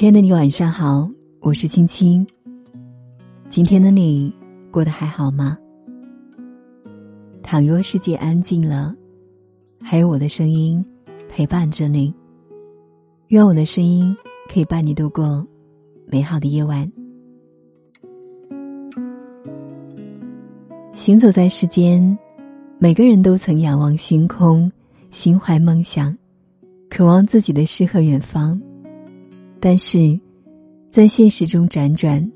亲爱的你，晚上好，我是青青。今天的你过得还好吗？倘若世界安静了，还有我的声音陪伴着你。愿我的声音可以伴你度过美好的夜晚。行走在世间，每个人都曾仰望星空，心怀梦想，渴望自己的诗和远方。但是，在现实中辗转，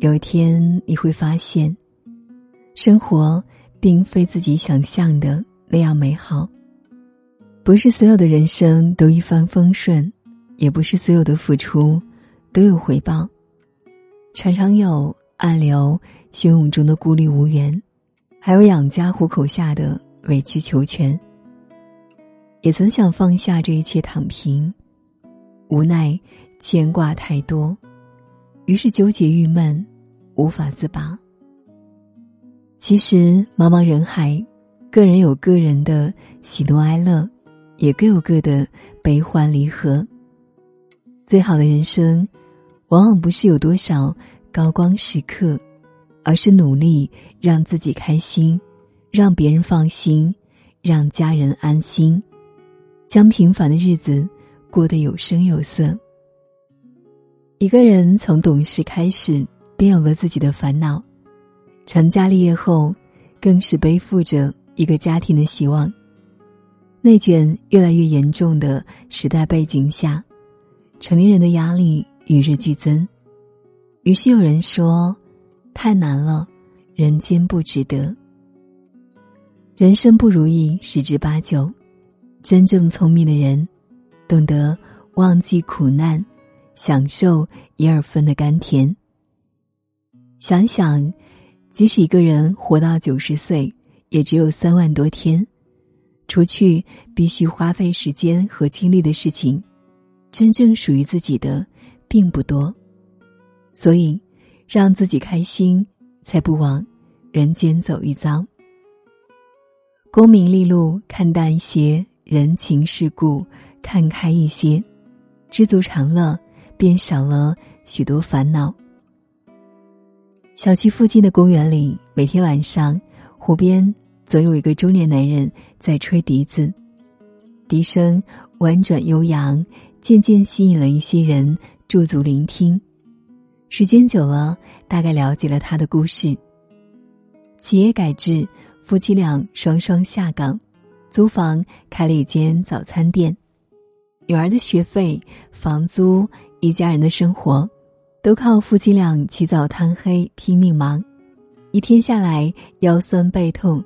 有一天你会发现，生活并非自己想象的那样美好。不是所有的人生都一帆风顺，也不是所有的付出都有回报。常常有暗流汹涌中的孤立无援，还有养家糊口下的委曲求全。也曾想放下这一切躺平，无奈。牵挂太多，于是纠结郁闷，无法自拔。其实茫茫人海，个人有个人的喜怒哀乐，也各有各的悲欢离合。最好的人生，往往不是有多少高光时刻，而是努力让自己开心，让别人放心，让家人安心，将平凡的日子过得有声有色。一个人从懂事开始，便有了自己的烦恼；成家立业后，更是背负着一个家庭的希望。内卷越来越严重的时代背景下，成年人的压力与日俱增。于是有人说：“太难了，人间不值得。”人生不如意十之八九，真正聪明的人，懂得忘记苦难。享受一二分的甘甜。想想，即使一个人活到九十岁，也只有三万多天，除去必须花费时间和精力的事情，真正属于自己的并不多。所以，让自己开心，才不枉人间走一遭。功名利禄看淡一些，人情世故看开一些，知足常乐。便少了许多烦恼。小区附近的公园里，每天晚上，湖边总有一个中年男人在吹笛子，笛声婉转悠扬，渐渐吸引了一些人驻足聆听。时间久了，大概了解了他的故事。企业改制，夫妻俩双双下岗，租房开了一间早餐店，女儿的学费、房租。一家人的生活，都靠夫妻俩起早贪黑拼命忙，一天下来腰酸背痛，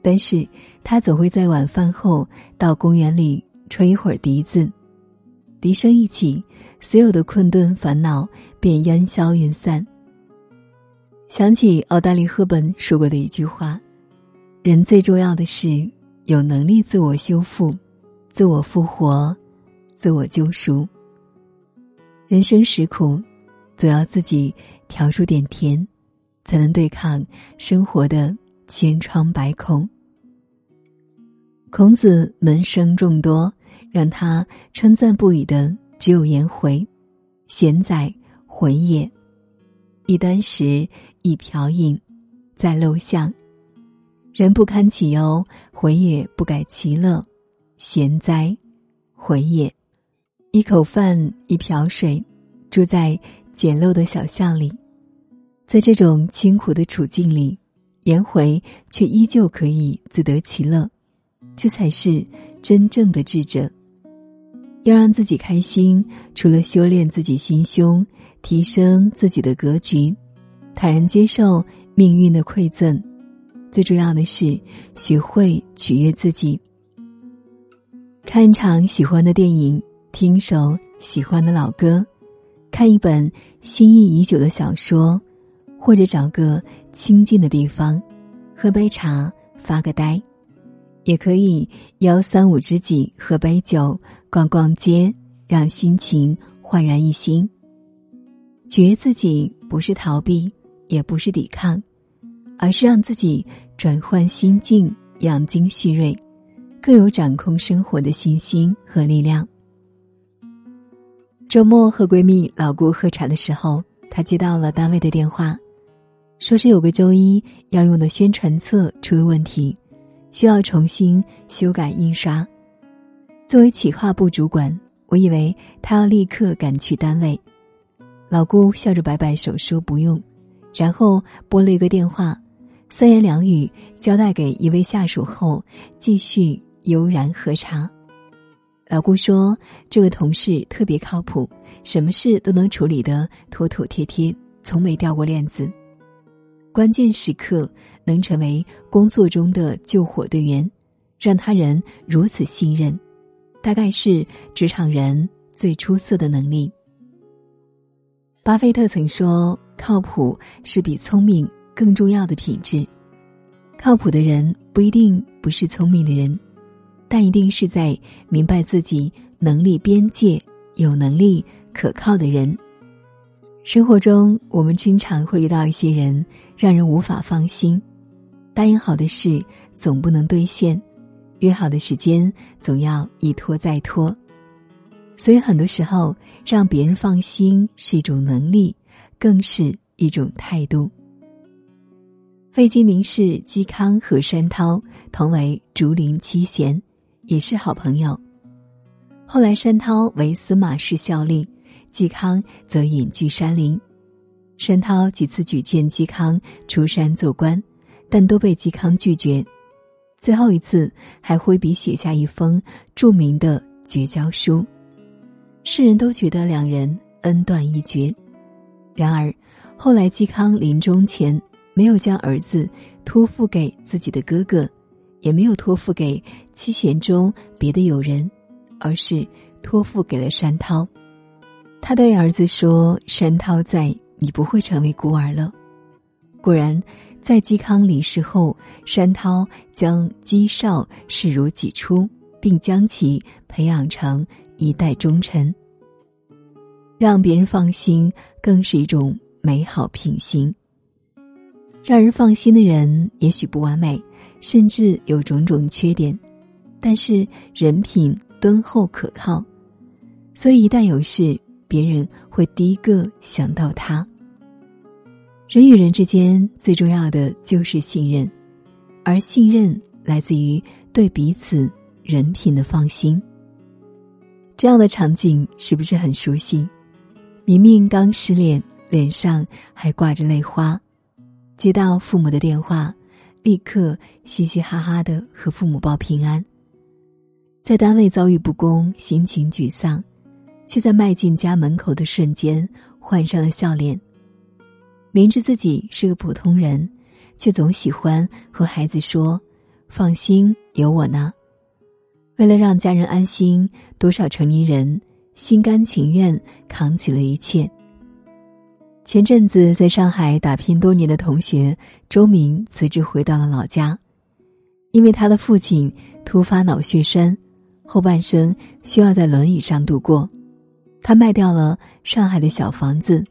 但是他总会在晚饭后到公园里吹一会儿笛子，笛声一起，所有的困顿烦恼便烟消云散。想起奥黛丽·赫本说过的一句话：“人最重要的是有能力自我修复、自我复活、自我救赎。”人生实苦，总要自己调出点甜，才能对抗生活的千疮百孔。孔子门生众多，让他称赞不已的只有颜回：“贤哉，回也！一箪食，一瓢饮，在陋巷。人不堪其忧，回也不改其乐。贤哉，回也！”一口饭，一瓢水，住在简陋的小巷里，在这种清苦的处境里，颜回却依旧可以自得其乐，这才是真正的智者。要让自己开心，除了修炼自己心胸、提升自己的格局、坦然接受命运的馈赠，最重要的是学会取悦自己。看一场喜欢的电影。听一首喜欢的老歌，看一本心仪已久的小说，或者找个清静的地方，喝杯茶发个呆，也可以邀三五知己喝杯酒，逛逛街，让心情焕然一新。觉自己不是逃避，也不是抵抗，而是让自己转换心境，养精蓄锐，更有掌控生活的信心和力量。周末和闺蜜老顾喝茶的时候，她接到了单位的电话，说是有个周一要用的宣传册出了问题，需要重新修改印刷。作为企划部主管，我以为她要立刻赶去单位。老顾笑着摆摆手说不用，然后拨了一个电话，三言两语交代给一位下属后，继续悠然喝茶。老顾说：“这个同事特别靠谱，什么事都能处理得妥妥帖帖，从没掉过链子。关键时刻能成为工作中的救火队员，让他人如此信任，大概是职场人最出色的能力。”巴菲特曾说：“靠谱是比聪明更重要的品质。靠谱的人不一定不是聪明的人。”但一定是在明白自己能力边界、有能力可靠的人。生活中，我们经常会遇到一些人，让人无法放心。答应好的事总不能兑现，约好的时间总要一拖再拖。所以，很多时候让别人放心是一种能力，更是一种态度。魏晋名士嵇康和山涛同为竹林七贤。也是好朋友。后来，山涛为司马氏效力，嵇康则隐居山林。山涛几次举荐嵇康出山做官，但都被嵇康拒绝。最后一次，还挥笔写下一封著名的绝交书。世人都觉得两人恩断义绝。然而，后来嵇康临终前没有将儿子托付给自己的哥哥。也没有托付给七贤中别的友人，而是托付给了山涛。他对儿子说：“山涛在，你不会成为孤儿了。”果然，在嵇康离世后，山涛将嵇绍视如己出，并将其培养成一代忠臣。让别人放心，更是一种美好品行。让人放心的人，也许不完美。甚至有种种缺点，但是人品敦厚可靠，所以一旦有事，别人会第一个想到他。人与人之间最重要的就是信任，而信任来自于对彼此人品的放心。这样的场景是不是很熟悉？明明刚失恋，脸上还挂着泪花，接到父母的电话。立刻嘻嘻哈哈的和父母报平安。在单位遭遇不公，心情沮丧，却在迈进家门口的瞬间换上了笑脸。明知自己是个普通人，却总喜欢和孩子说：“放心，有我呢。”为了让家人安心，多少成年人心甘情愿扛起了一切。前阵子在上海打拼多年的同学周明辞职回到了老家，因为他的父亲突发脑血栓，后半生需要在轮椅上度过。他卖掉了上海的小房子，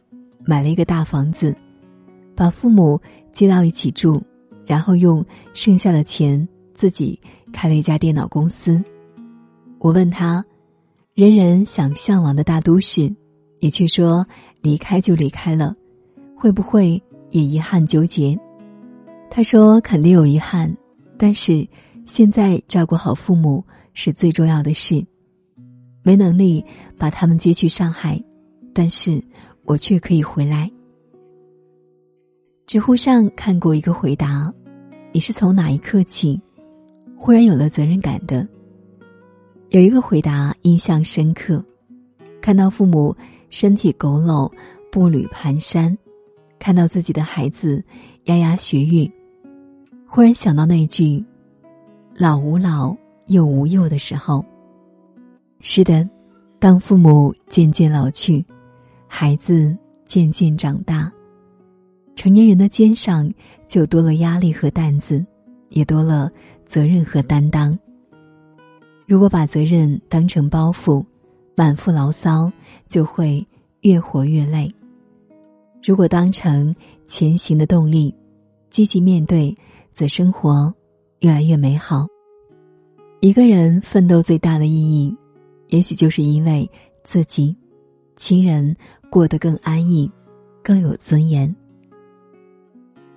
买了一个大房子，把父母接到一起住，然后用剩下的钱自己开了一家电脑公司。我问他：“人人想向往的大都市，你却说？”离开就离开了，会不会也遗憾纠结？他说肯定有遗憾，但是现在照顾好父母是最重要的事。没能力把他们接去上海，但是我却可以回来。知乎上看过一个回答：你是从哪一刻起，忽然有了责任感的？有一个回答印象深刻，看到父母。身体佝偻，步履蹒跚，看到自己的孩子牙牙学语，忽然想到那句“老吾老，幼吾幼”的时候。是的，当父母渐渐老去，孩子渐渐长大，成年人的肩上就多了压力和担子，也多了责任和担当。如果把责任当成包袱，满腹牢骚，就会越活越累。如果当成前行的动力，积极面对，则生活越来越美好。一个人奋斗最大的意义，也许就是因为自己亲人过得更安逸，更有尊严。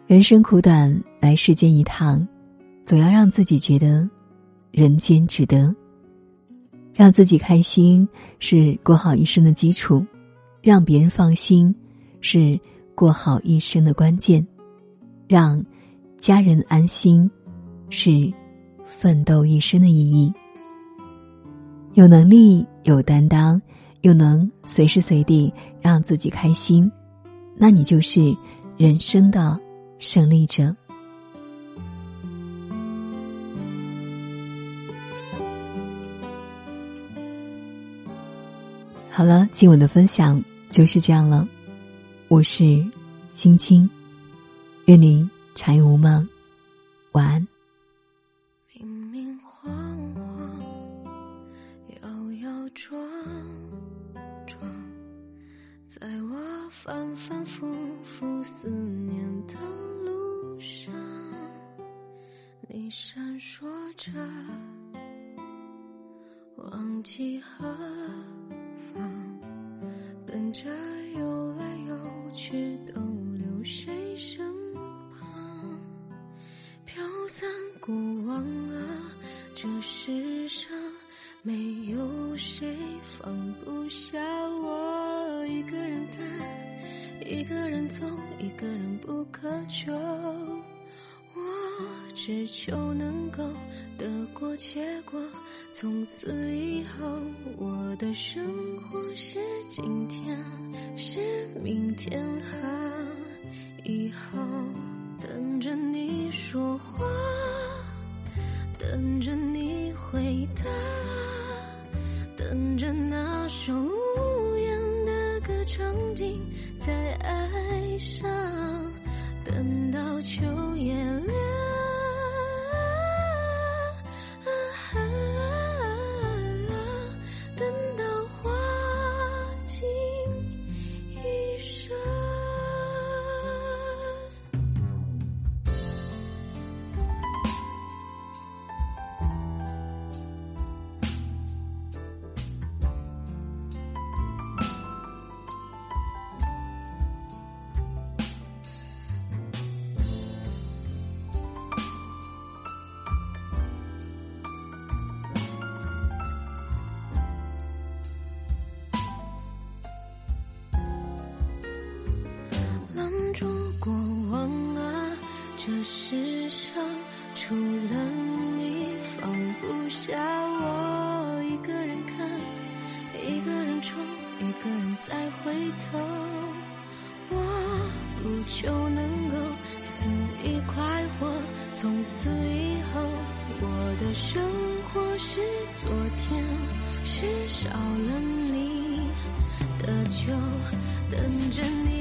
人生苦短，来世间一趟，总要让自己觉得人间值得。让自己开心是过好一生的基础，让别人放心是过好一生的关键，让家人安心是奋斗一生的意义。有能力、有担当，又能随时随地让自己开心，那你就是人生的胜利者。好了，今晚的分享就是这样了。我是青青，愿你柴无梦，晚安。明明晃晃，摇摇撞撞，在我反反复复思念的路上，你闪烁着，忘记和。一个人走，一个人不苛求。我只求能够得过且过。从此以后，我的生活是今天，是明天和以后。等着你说话，等着你回答，等着那首言的歌唱进在爱上，等到秋叶如果忘了。这世上除了你，放不下我。一个人看，一个人冲，一个人再回头。我不求能够肆意快活，从此以后，我的生活是昨天，是少了你的酒，等着你。